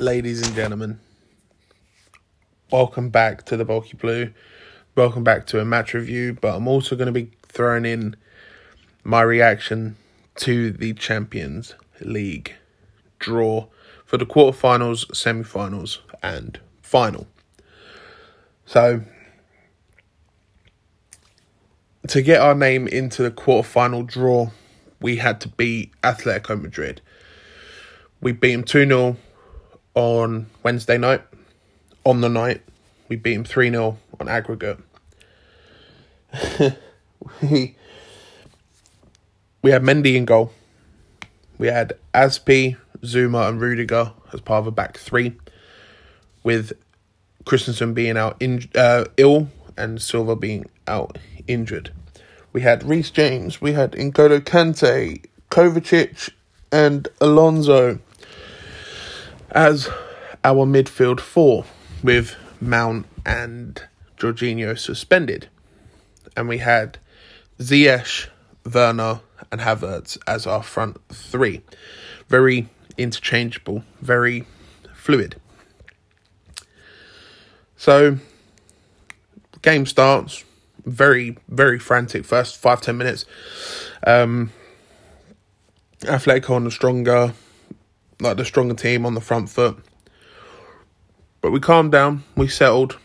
ladies and gentlemen. Welcome back to the Bulky Blue. Welcome back to a match review, but I'm also going to be throwing in my reaction to the Champions League draw for the quarterfinals, semi-finals, and final. So, to get our name into the quarterfinal draw, we had to beat Atletico Madrid. We beat them 2 0 on Wednesday night. On the night, we beat him 3 0 on aggregate. we, we had Mendy in goal. We had Azpi, Zouma, and Rudiger as part of a back three, with Christensen being out in, uh, ill and Silva being out injured. We had Reece James, we had N'Golo Kante, Kovacic, and Alonso as our midfield four, with Mount and Jorginho suspended. And we had Ziyech, Werner, and Havertz as our front three. Very interchangeable, very fluid. So, game starts very, very frantic first five, ten minutes. Um, Athletic on the stronger, like the stronger team on the front foot. But we calmed down, we settled.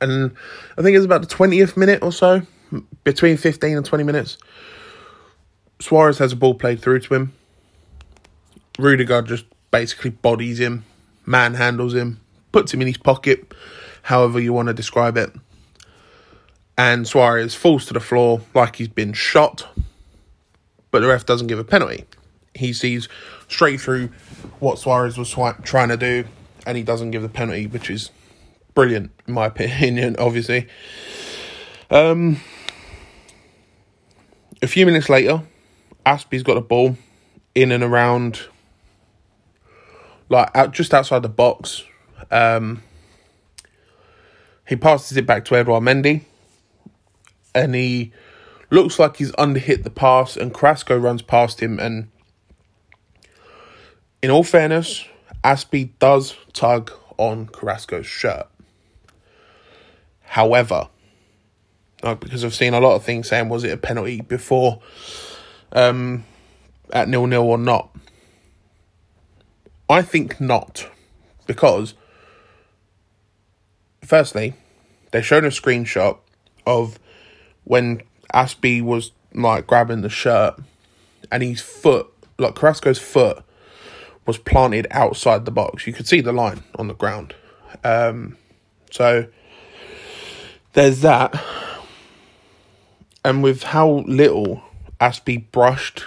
And I think it was about the 20th minute or so, between 15 and 20 minutes. Suarez has a ball played through to him. Rudiger just basically bodies him, manhandles him, puts him in his pocket, however you want to describe it. And Suarez falls to the floor like he's been shot, but the ref doesn't give a penalty. He sees straight through what Suarez was trying to do, and he doesn't give the penalty, which is brilliant in my opinion. Obviously, um, a few minutes later, Azpi's got the ball in and around, like out just outside the box. Um, he passes it back to Edouard Mendy, and he looks like he's underhit the pass, and Carrasco runs past him. And in all fairness, Azpi does tug on Carrasco's shirt. However, because I've seen a lot of things saying was it a penalty before um, at nil nil or not. I think not, because firstly, they showed a screenshot of when Azpi was like grabbing the shirt and his foot, like Carrasco's foot, was planted outside the box. You could see the line on the ground. Um, so there's that. And with how little Azpi brushed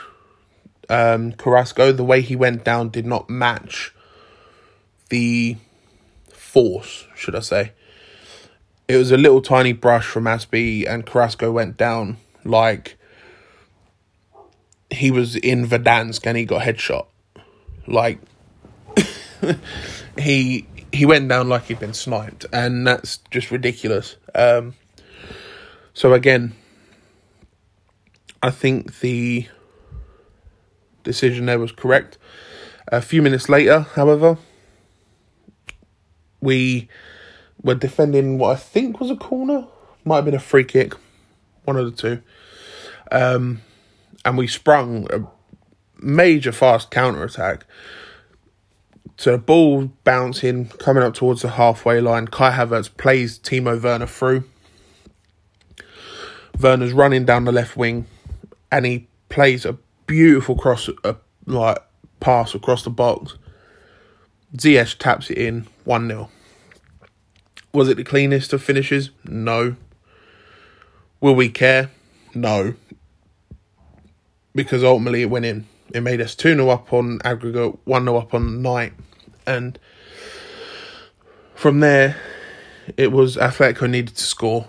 um, Carrasco, the way he went down did not match the force, should I say. It was a little tiny brush from Azpi, and Carrasco went down like he was in Verdansk and he got headshot. Like he he went down like he'd been sniped, and that's just ridiculous. Um, so again, I think the decision there was correct. A few minutes later, however, we were defending what I think was a corner, might have been a free kick, one of the two. Um, and we sprung major fast counter attack. So the ball bouncing, coming up towards the halfway line. Kai Havertz plays Timo Werner through. Werner's running down the left wing, and he plays a beautiful cross, a, like pass across the box. Ziyech taps it in, 1 0. Was it the cleanest of finishes? No. Will we care? No. Because ultimately it went in. It made us 2 0 up on aggregate, 1 0 up on night. And from there, it was Atletico needed to score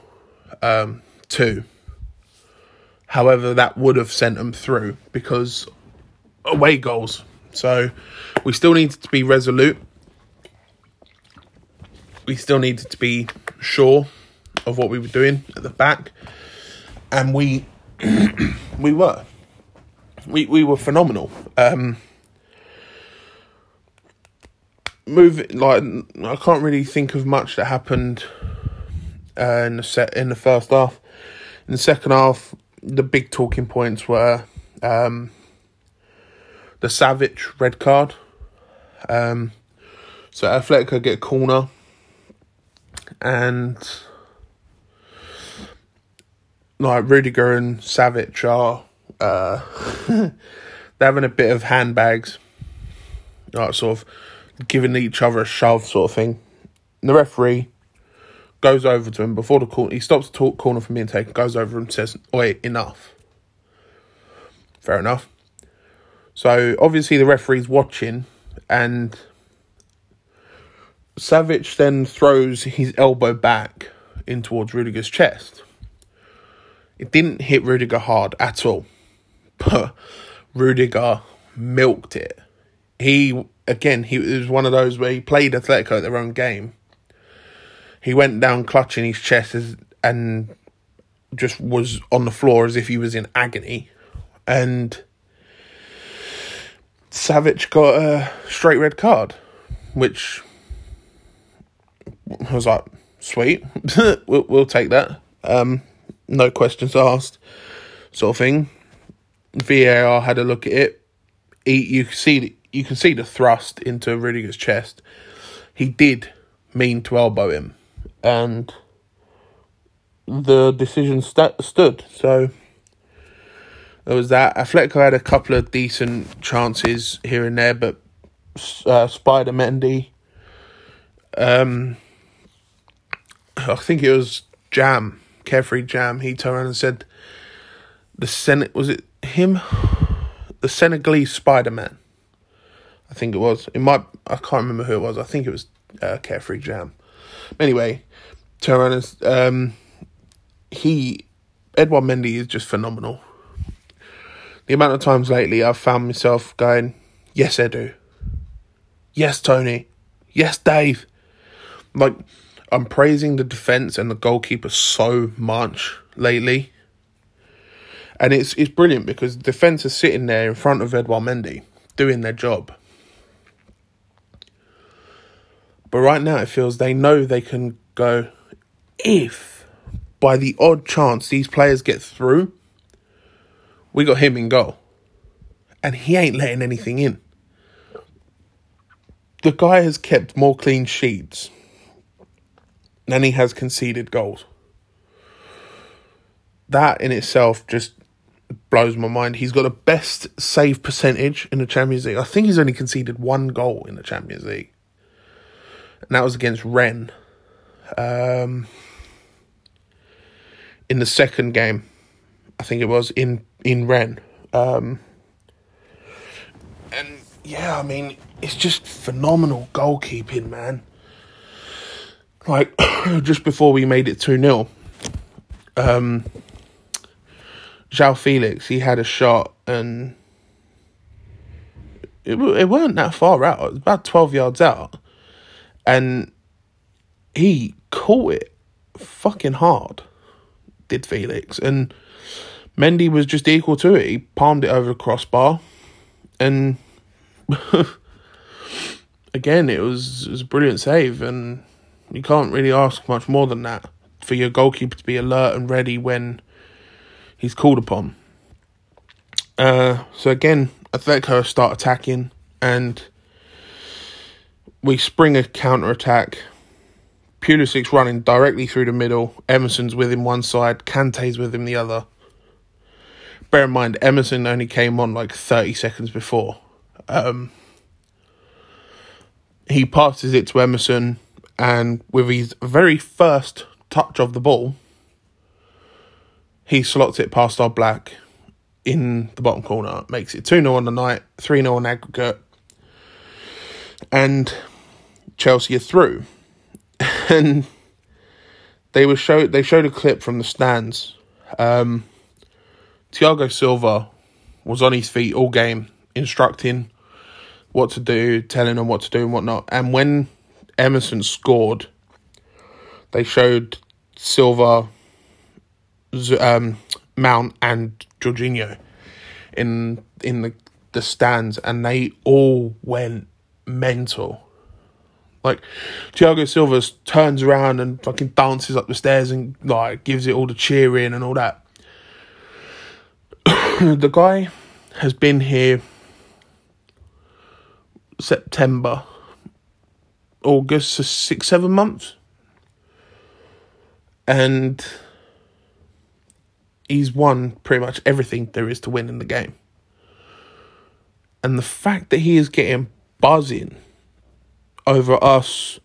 um, two. However, that would have sent them through because away goals. So we still needed to be resolute we still needed to be sure of what we were doing at the back, and we we were we we were phenomenal. Um, move like I can't really think of much that happened uh, in the set in the first half. In the second half, the big talking points were um, the Savic red card. Um, so Atletico get a corner, and like Rudiger and Savic are uh, they're having a bit of handbags, like sort of giving each other a shove, sort of thing. And the referee goes over to him before the corner. He stops the corner from being taken, goes over and says, "Wait, enough." Fair enough. So obviously the referee's watching, and Savic then throws his elbow back in towards Rudiger's chest. It didn't hit Rudiger hard at all, but Rudiger milked it. He again, he was one of those where he played Atletico at their own game. He went down clutching his chest as, and just was on the floor as if he was in agony. And Savic got a straight red card, which I was like, sweet, we'll, we'll take that. Um, no questions asked, sort of thing. VAR had a look at it. He, you see, you can see the thrust into Rudiger's chest. He did mean to elbow him, and the decision st- stood. So there was that. Atletico had a couple of decent chances here and there, but uh, Spider Mendy, um, I think it was Jam Carefree Jam, he turned around and said, "The Senate was it him, the Senegalese Spider Man." I think it was. It might. I can't remember who it was. I think it was uh, Carefree Jam. Anyway, and um, he Edouard Mendy is just phenomenal. The amount of times lately I've found myself going, "Yes, Edu. Yes, Tony. Yes, Dave." Like I'm praising the defense and the goalkeeper so much lately. And it's it's brilliant because the defense is sitting there in front of Edouard Mendy doing their job. But right now it feels they know they can go if by the odd chance these players get through, we got him in goal. And he ain't letting anything in. The guy has kept more clean sheets than he has conceded goals. That in itself just blows my mind. He's got the best save percentage in the Champions League. I think he's only conceded one goal in the Champions League, and that was against Rennes. Um, in the second game, I think it was in in Rennes. Um, and yeah, I mean, it's just phenomenal goalkeeping, man like just before we made it 2 0, um, João Felix, he had a shot and it, it weren't that far out. It was about 12 yards out. And he caught it fucking hard, did Felix. And Mendy was just equal to it. He palmed it over the crossbar. And again, it was, it was a brilliant save. And you can't really ask much more than that for your goalkeeper to be alert and ready when he's called upon. Uh, so again, Atletico start attacking and we spring a counter attack. Pulisic's running directly through the middle. Emerson's with him one side, Kante's with him the other. Bear in mind, Emerson only came on like 30 seconds before. Um, he passes it to Emerson and with his very first touch of the ball, he slots it past Oblak in the bottom corner, makes it 2 0 on the night, 3 0 on aggregate, and Chelsea are through. and they were show they showed a clip from the stands. Um, Thiago Silva was on his feet all game, instructing what to do, telling them what to do and whatnot. And when Emerson scored, they showed Silva, um, Mount, and Jorginho in in the the stands, and they all went mental. Like Thiago Silva turns around and fucking dances up the stairs and like gives it all the cheering and all that. the guy has been here September, August, six, seven months. And he's won pretty much everything there is to win in the game. And the fact that he is getting buzzing over us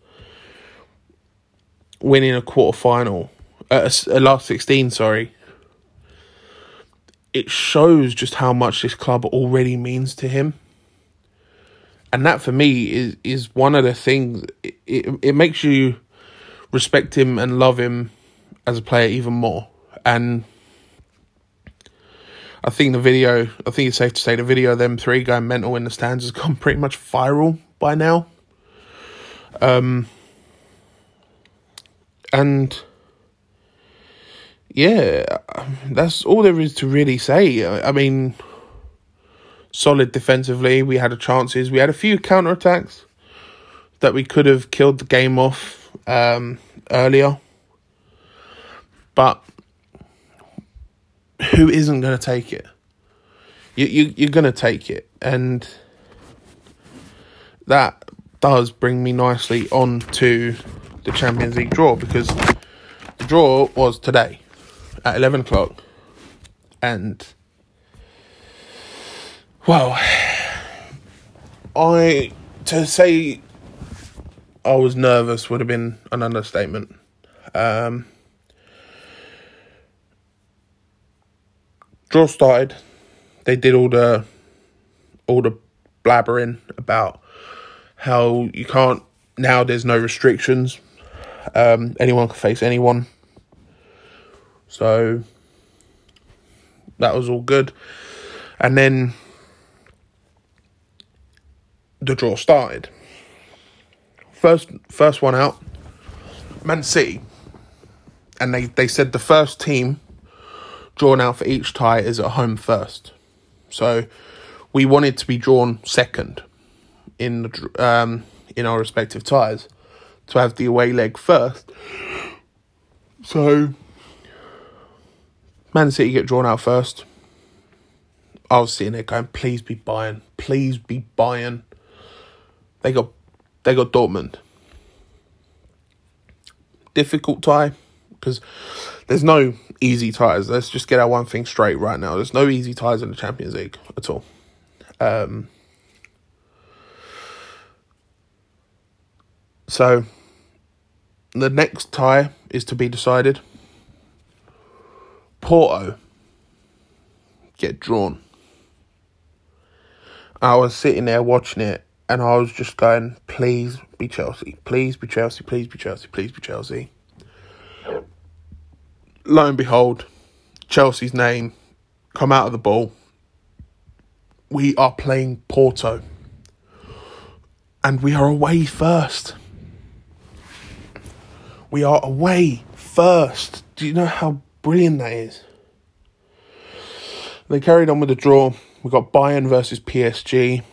winning a quarter final, uh, a last 16, sorry, it shows just how much this club already means to him. And that for me is is one of the things it, it, it makes you respect him and love him as a player even more. And I think the video, I think it's safe to say the video of them three going mental in the stands has gone pretty much viral by now. Um, and yeah, that's all there is to really say. I mean, solid defensively. We had a chances. We had a few counter attacks that we could have killed the game off um, earlier, but who isn't going to take it? You you you're going to take it, and that does bring me nicely on to the Champions League draw because the draw was today at 11 o'clock and well I to say I was nervous would have been an understatement um, draw started they did all the all the blabbering about how you can't now there's no restrictions. Um, anyone can face anyone. So that was all good. And then the draw started. First first one out, Man City. And they, they said the first team drawn out for each tie is at home first. So we wanted to be drawn second in the, um, in our respective ties to have the away leg first. So, Man City get drawn out first. I was sitting there going, "Please be Bayern, please be Bayern." They got, they got Dortmund. Difficult tie because there's no easy ties. Let's just get our one thing straight right now. There's no easy ties in the Champions League at all. Um, So the next tie is to be decided. Porto get drawn. I was sitting there watching it and I was just going, please be Chelsea, please be Chelsea, please be Chelsea, please be Chelsea. Lo and behold, Chelsea's name come out of the ball. We are playing Porto. And we are away first. We are away first. Do you know how brilliant that is? They carried on with the draw. We got Bayern versus PSG,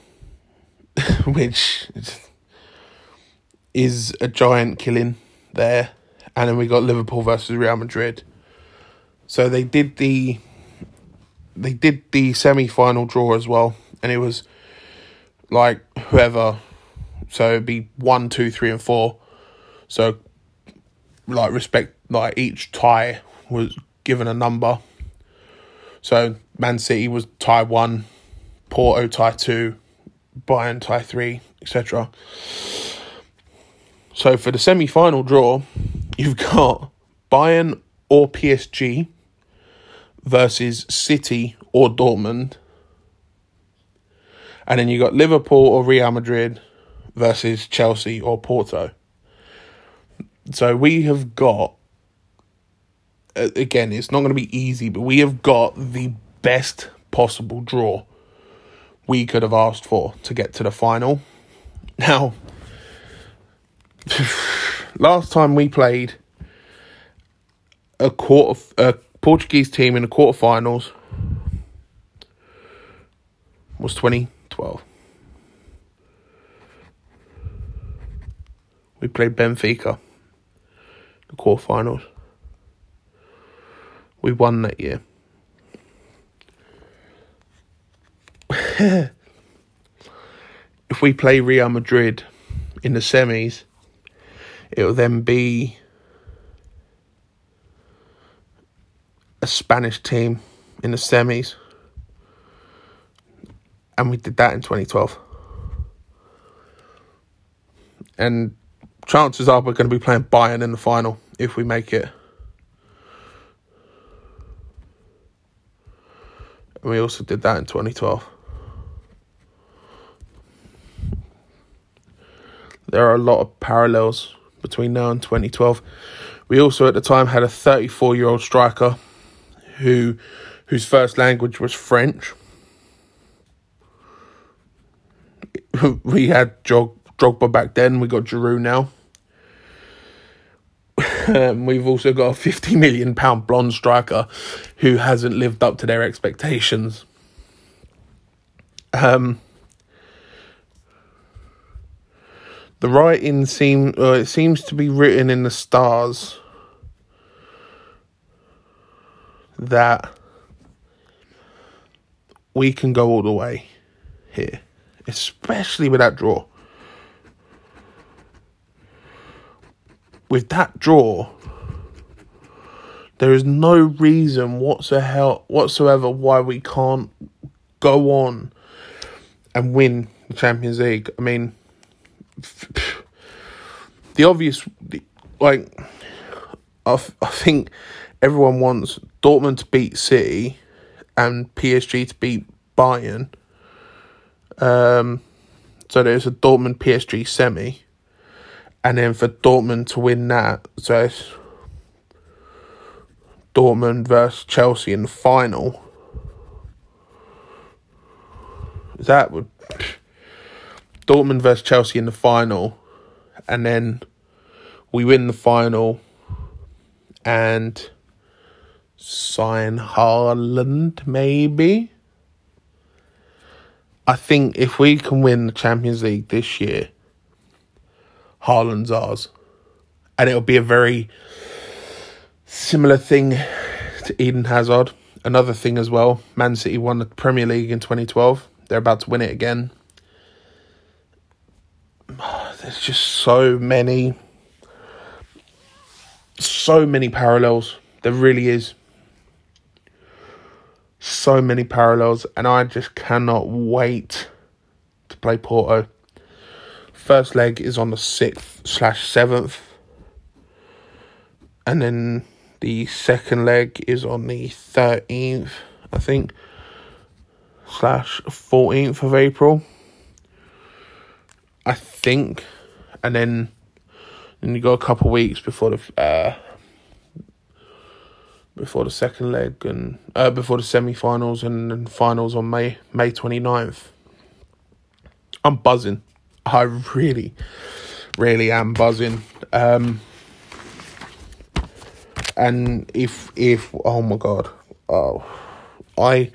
which is a giant killing there. And then we got Liverpool versus Real Madrid. So they did the they did the semi final draw as well. And it was like whoever so it'd be one, two, three, and four. So like respect like each tie was given a number. So Man City was tie one, Porto tie two, Bayern tie three, etc. So for the semi final draw, you've got Bayern or PSG versus City or Dortmund. And then you got Liverpool or Real Madrid versus Chelsea or Porto. So we have got, again, it's not going to be easy, but we have got the best possible draw we could have asked for to get to the final. Now, last time we played a quarter, a Portuguese team in the quarterfinals was 2012. We played Benfica, the quarterfinals. We won that year. if we play Real Madrid in the semis, it'll then be a Spanish team in the semis. And we did that in 2012. And chances are we're going to be playing Bayern in the final if we make it. And we also did that in 2012. There are a lot of parallels between now and 2012. We also at the time had a 34 year old striker who whose first language was French. We had Jog, Drogba back then. We got Giroud now. Um, we've also got a 50 million pound blonde striker who hasn't lived up to their expectations. Um, the writing seem uh, it seems to be written in the stars that we can go all the way here, especially with that draw. With that draw, there is no reason whatsoever why we can't go on and win the Champions League. I mean, the obvious, like, I, I think everyone wants Dortmund to beat City and PSG to beat Bayern. Um, so there's a Dortmund PSG semi, and then for Dortmund to win that, so it's Dortmund versus Chelsea in the final. That would Dortmund versus Chelsea in the final, and then we win the final, and sign Haaland maybe. I think if we can win the Champions League this year, Haaland's ours. And it'll be a very similar thing to Eden Hazard. Another thing as well, Man City won the Premier League in 2012. They're about to win it again. There's just so many, so many parallels. There really is so many parallels, and I just cannot wait to play Porto. First leg is on the sixth slash seventh, and then the second leg is on the thirteenth, I think, slash fourteenth of April. I think, and then and you got a couple weeks before the uh, before the second leg and uh, before the semi-finals and, and finals on May May 29th. I'm buzzing. I really, really am buzzing. Um, and if if oh my god, oh, I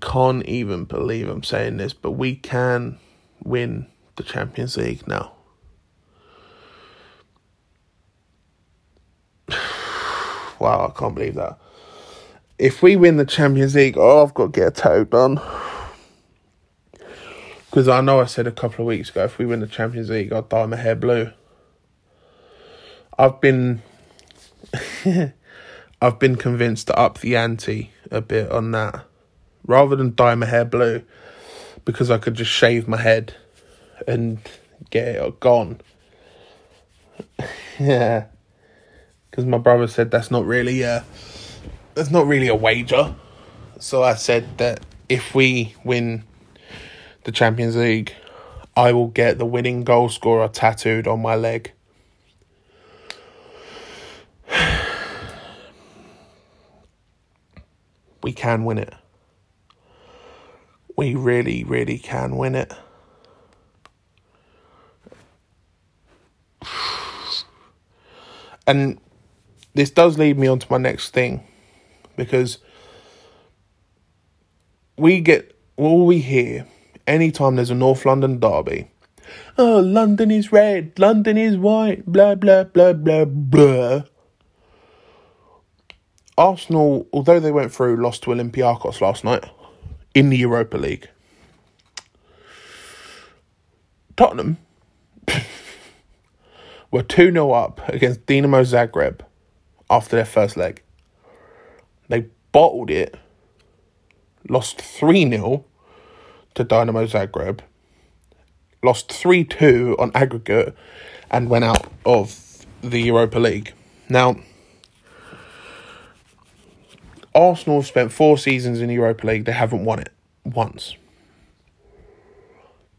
can't even believe I'm saying this, but we can win the Champions League now. Wow, I can't believe that. If we win the Champions League, oh, I've got to get a tattoo done. Because I know I said a couple of weeks ago, if we win the Champions League, I'll dye my hair blue. I've been, I've been convinced to up the ante a bit on that, rather than dye my hair blue, because I could just shave my head and get it gone. yeah because my brother said that's not really a that's not really a wager. So I said that if we win the Champions League, I will get the winning goal scorer tattooed on my leg. We can win it. We really, really can win it. And this does lead me on to my next thing because we get all we hear anytime there's a North London derby Oh, London is red, London is white, blah, blah, blah, blah, blah. Arsenal, although they went through, lost to Olympiacos last night in the Europa League. Tottenham were 2 0 up against Dinamo Zagreb after their first leg. They bottled it, lost 3 0 to Dynamo Zagreb, lost 3 2 on aggregate, and went out of the Europa League. Now, Arsenal have spent four seasons in the Europa League, they haven't won it once.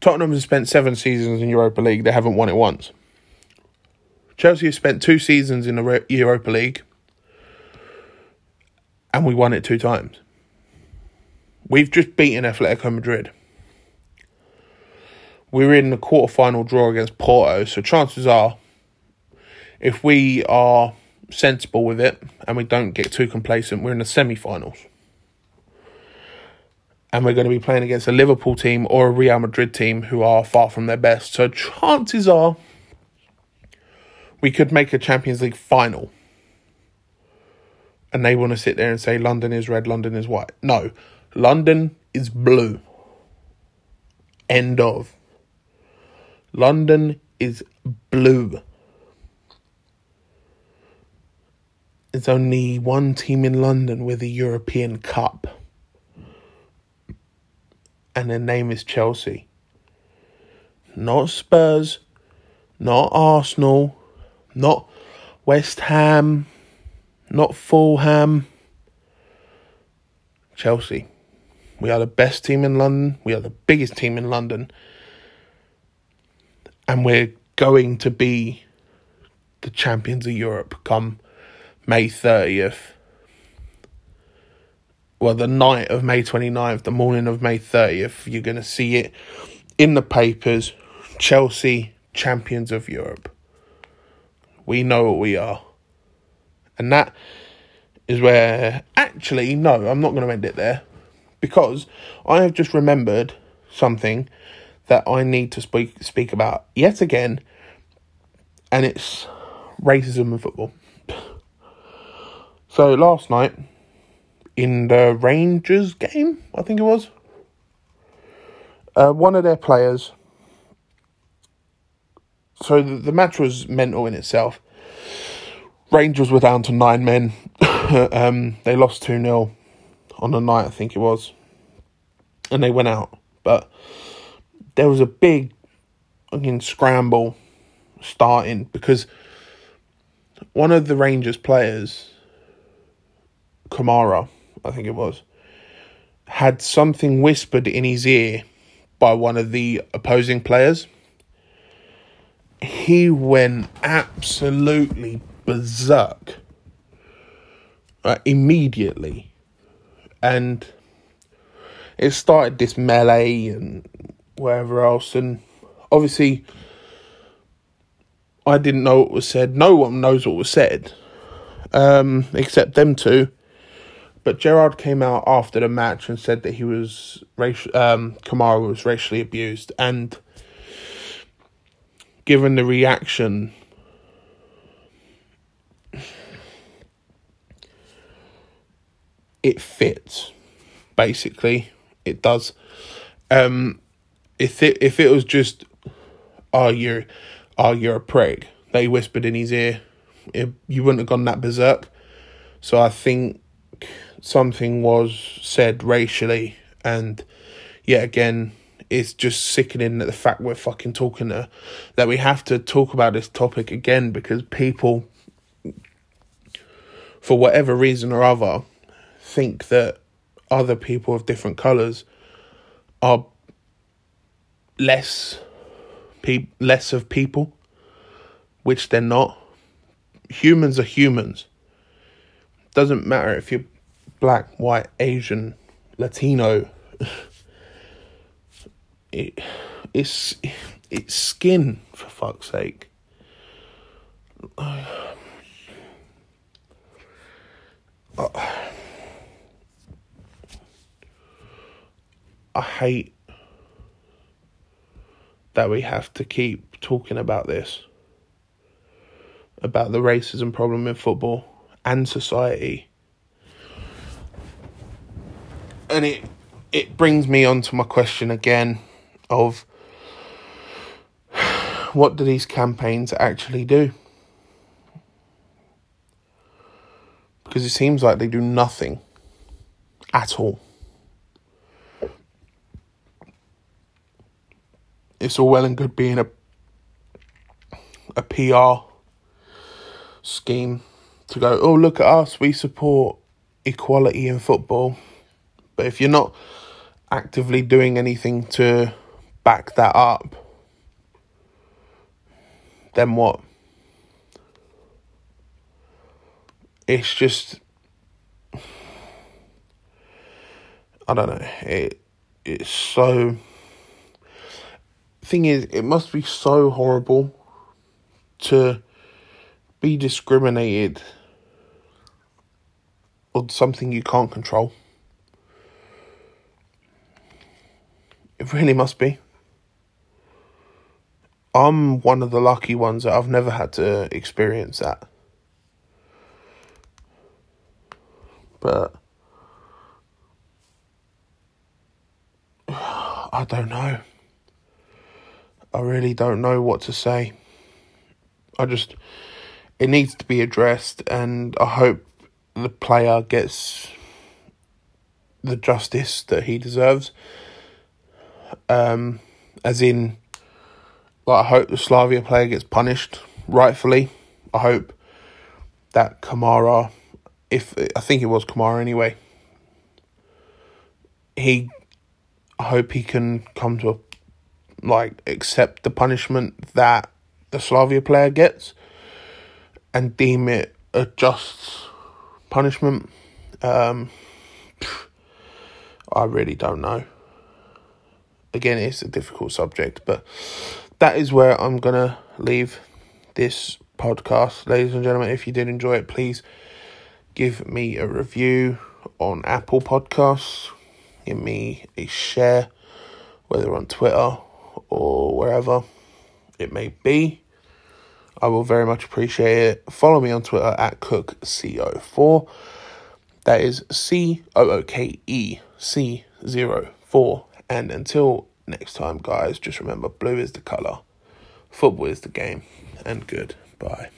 Tottenham has spent seven seasons in Europa League, they haven't won it once. Chelsea have spent two seasons in the Europa League, and we won it two times. We've just beaten Atletico Madrid. We're in the quarter-final draw against Porto, so chances are, if we are sensible with it and we don't get too complacent, we're in the semi-finals. And we're going to be playing against a Liverpool team or a Real Madrid team who are far from their best. So chances are we could make a Champions League final. And they want to sit there and say London is red, London is white. No, London is blue. End of. London is blue. There's only one team in London with a European Cup. And their name is Chelsea. Not Spurs, not Arsenal, not West Ham, not Fulham. Chelsea. We are the best team in London. We are the biggest team in London. And we're going to be the champions of Europe come May 30th. Well, the night of May 29th, the morning of May 30th, you're going to see it in the papers Chelsea, champions of Europe. We know what we are. And that is where, actually, no, I'm not going to end it there because I have just remembered something that I need to speak speak about yet again, and it's racism in football. So last night in the Rangers game, I think it was, uh, one of their players. So the, the match was mental in itself. Rangers were down to nine men. um, they lost 2 0 on the night, I think it was. And they went out. But there was a big fucking scramble starting because one of the Rangers players Kamara, I think it was, had something whispered in his ear by one of the opposing players. He went absolutely berserk uh, immediately. And it started this melee and wherever else. And obviously, I didn't know what was said. No one knows what was said, um, except them two. But Gerrard came out after the match and said that he was racial. Um, Kamara was racially abused, and given the reaction, it fits. Basically, it does. Um, if it if it was just, oh you're, oh you're a prick, they whispered in his ear, it, you wouldn't have gone that berserk. So I think something was said racially, and yet again, it's just sickening that the fact we're fucking talking to, that we have to talk about this topic again because people, for whatever reason or other, think that other people of different colours are less pe- less of people, which they're not. Humans are humans. Doesn't matter if you're black, white, Asian, Latino. It, it's it's skin for fuck's sake. I hate that we have to keep talking about this about the racism problem in football and society. And it it brings me on to my question again of what do these campaigns actually do? Because it seems like they do nothing at all. It's all well and good being a a PR scheme to go, oh, look at us, we support equality in football. But if you're not actively doing anything to back that up, then what? It's just I don't know. It it's so thing is it must be so horrible to be discriminated on something you can't control. It really must be. I'm one of the lucky ones that I've never had to experience that. But I don't know. I really don't know what to say. I just it needs to be addressed and I hope the player gets the justice that he deserves. Um as in like, I hope the Slavia player gets punished rightfully. I hope that Kamara, if I think it was Kamara anyway, he, I hope he can come to a, like accept the punishment that the Slavia player gets, and deem it a just punishment. Um, I really don't know. Again, it's a difficult subject, but that is where I'm to leave this podcast. Ladies and gentlemen, if you did enjoy it, please give me a review on Apple Podcasts. Give me a share, whether on Twitter or wherever it may be. I will very much appreciate it. Follow me on Twitter at CookCO4. That is C O O K E C 04. And until next time, guys, just remember blue is the colour, football is the game, and good. Bye.